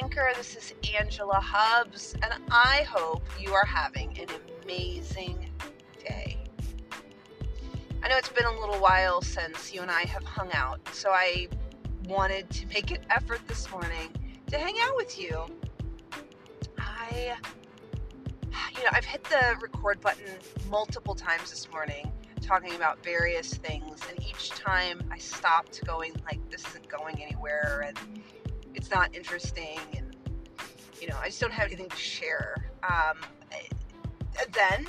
Anchor. This is Angela Hubbs, and I hope you are having an amazing day. I know it's been a little while since you and I have hung out, so I wanted to make an effort this morning to hang out with you. I, you know, I've hit the record button multiple times this morning talking about various things, and each time I stopped going, like, this isn't going anywhere, and it's not interesting, and, you know, I just don't have anything to share. Um, then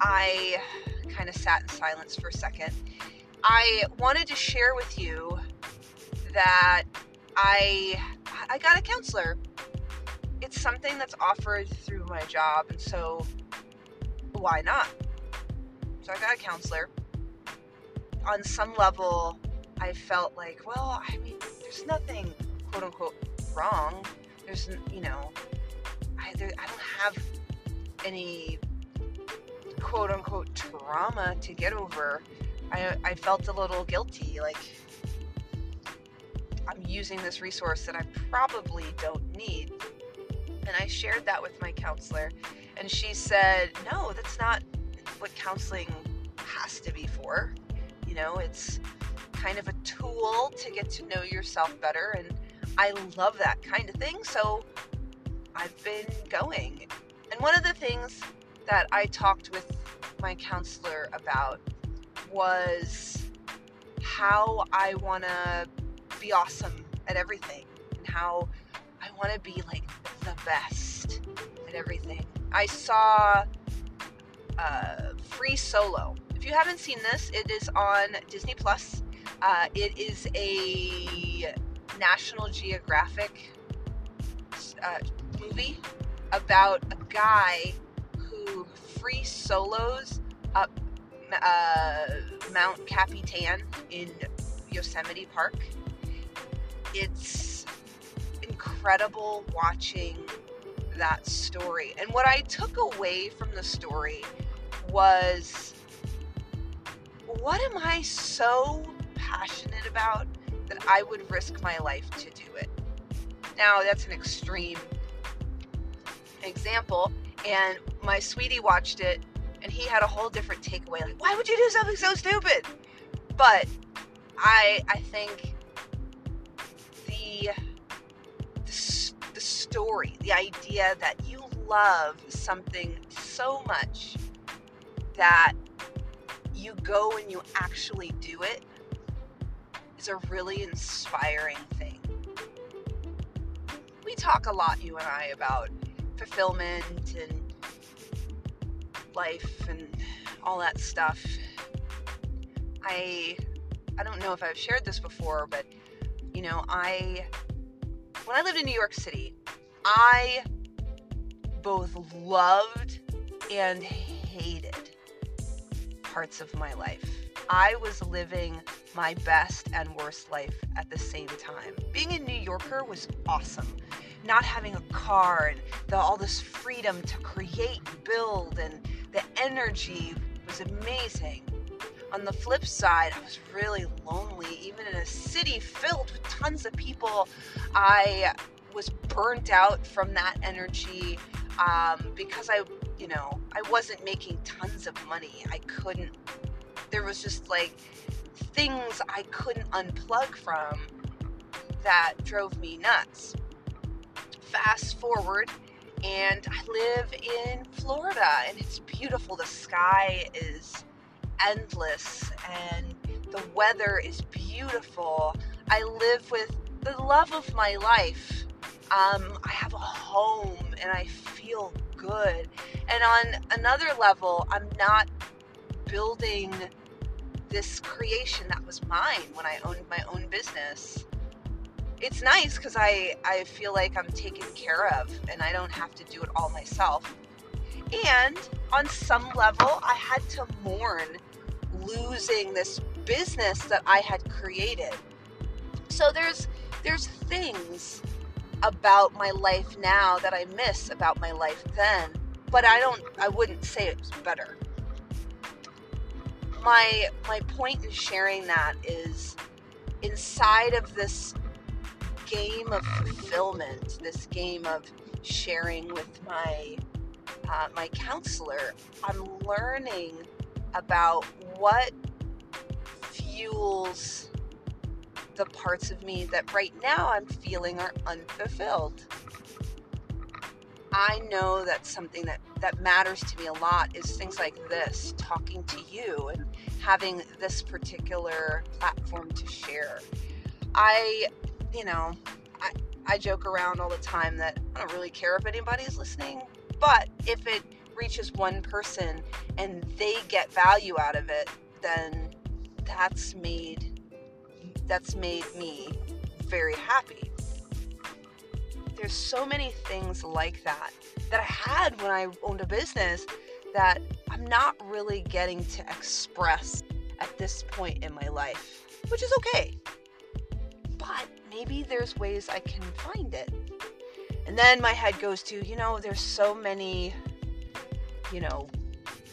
I kind of sat in silence for a second. I wanted to share with you that I I got a counselor. It's something that's offered through my job, and so why not? So I got a counselor. On some level, I felt like, well, I mean, there's nothing quote unquote wrong. There's, you know, I, there, I don't have any quote unquote trauma to get over. I, I felt a little guilty, like I'm using this resource that I probably don't need. And I shared that with my counselor, and she said, No, that's not what counseling has to be for. You know, it's kind of a tool to get to know yourself better, and I love that kind of thing, so I've been going. And one of the things that I talked with my counselor about was how I want to be awesome at everything and how I want to be like the best at everything. I saw uh, Free Solo. If you haven't seen this, it is on Disney Plus. Uh, it is a National Geographic uh, movie about a guy who free solos up uh, Mount Capitan in Yosemite Park. It's incredible watching that story. And what I took away from the story was what am I so passionate about that I would risk my life to do it? Now, that's an extreme example. And my sweetie watched it and he had a whole different takeaway like, why would you do something so stupid? But I, I think the, the, the story, the idea that you love something so much that you go and you actually do it is a really inspiring thing. We talk a lot, you and I, about fulfillment and life and all that stuff. I I don't know if I've shared this before, but you know, I when I lived in New York City, I both loved and hated parts of my life. I was living my best and worst life at the same time. Being a New Yorker was awesome. Not having a car and the, all this freedom to create, build, and the energy was amazing. On the flip side, I was really lonely, even in a city filled with tons of people. I was burnt out from that energy um, because I, you know, I wasn't making tons of money. I couldn't, there was just like things I couldn't unplug from that drove me nuts. Fast forward, and I live in Florida, and it's beautiful. The sky is endless, and the weather is beautiful. I live with the love of my life. Um, I have a home, and I feel good. And on another level, I'm not building this creation that was mine when I owned my own business it's nice because I, I feel like I'm taken care of and I don't have to do it all myself. And on some level, I had to mourn losing this business that I had created. So there's there's things about my life now that I miss about my life then, but I don't I wouldn't say it's better. My my point in sharing that is inside of this game of fulfillment, this game of sharing with my uh, my counselor, I'm learning about what fuels the parts of me that right now I'm feeling are unfulfilled. I know that something that, that matters to me a lot is things like this talking to you and having this particular platform to share. I, you know, I, I joke around all the time that I don't really care if anybody's listening, but if it reaches one person and they get value out of it, then that's made that's made me very happy. There's so many things like that that I had when I owned a business that I'm not really getting to express at this point in my life, which is okay. But maybe there's ways I can find it. And then my head goes to, you know, there's so many, you know,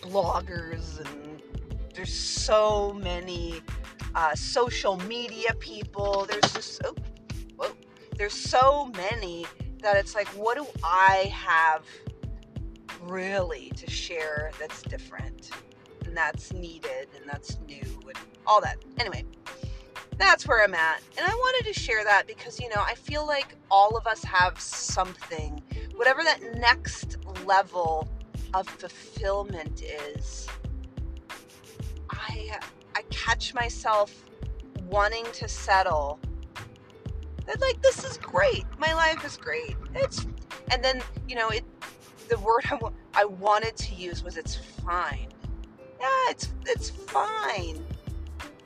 bloggers and there's so many uh, social media people. There's just, oh, whoa, there's so many that it's like, what do I have really to share that's different and that's needed and that's new and all that. Anyway, that's where I'm at. And I wanted to share that because, you know, I feel like all of us have something, whatever that next level of fulfillment is. I I catch myself wanting to settle. Like this is great. My life is great. It's and then, you know, it the word I, w- I wanted to use was it's fine. Yeah, it's it's fine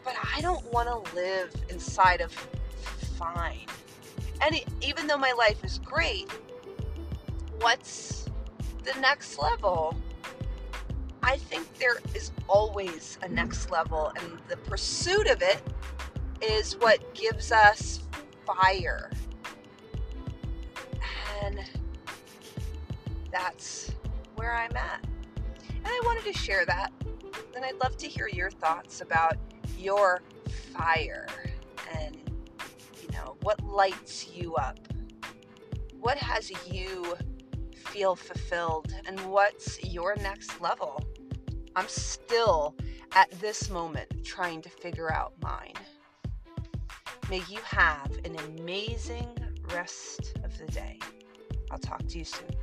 but I don't want to live inside of fine. And it, even though my life is great, what's the next level? I think there is always a next level, and the pursuit of it is what gives us fire. And that's where I'm at. And I wanted to share that. And I'd love to hear your thoughts about your fire and you know what lights you up what has you feel fulfilled and what's your next level i'm still at this moment trying to figure out mine may you have an amazing rest of the day. I'll talk to you soon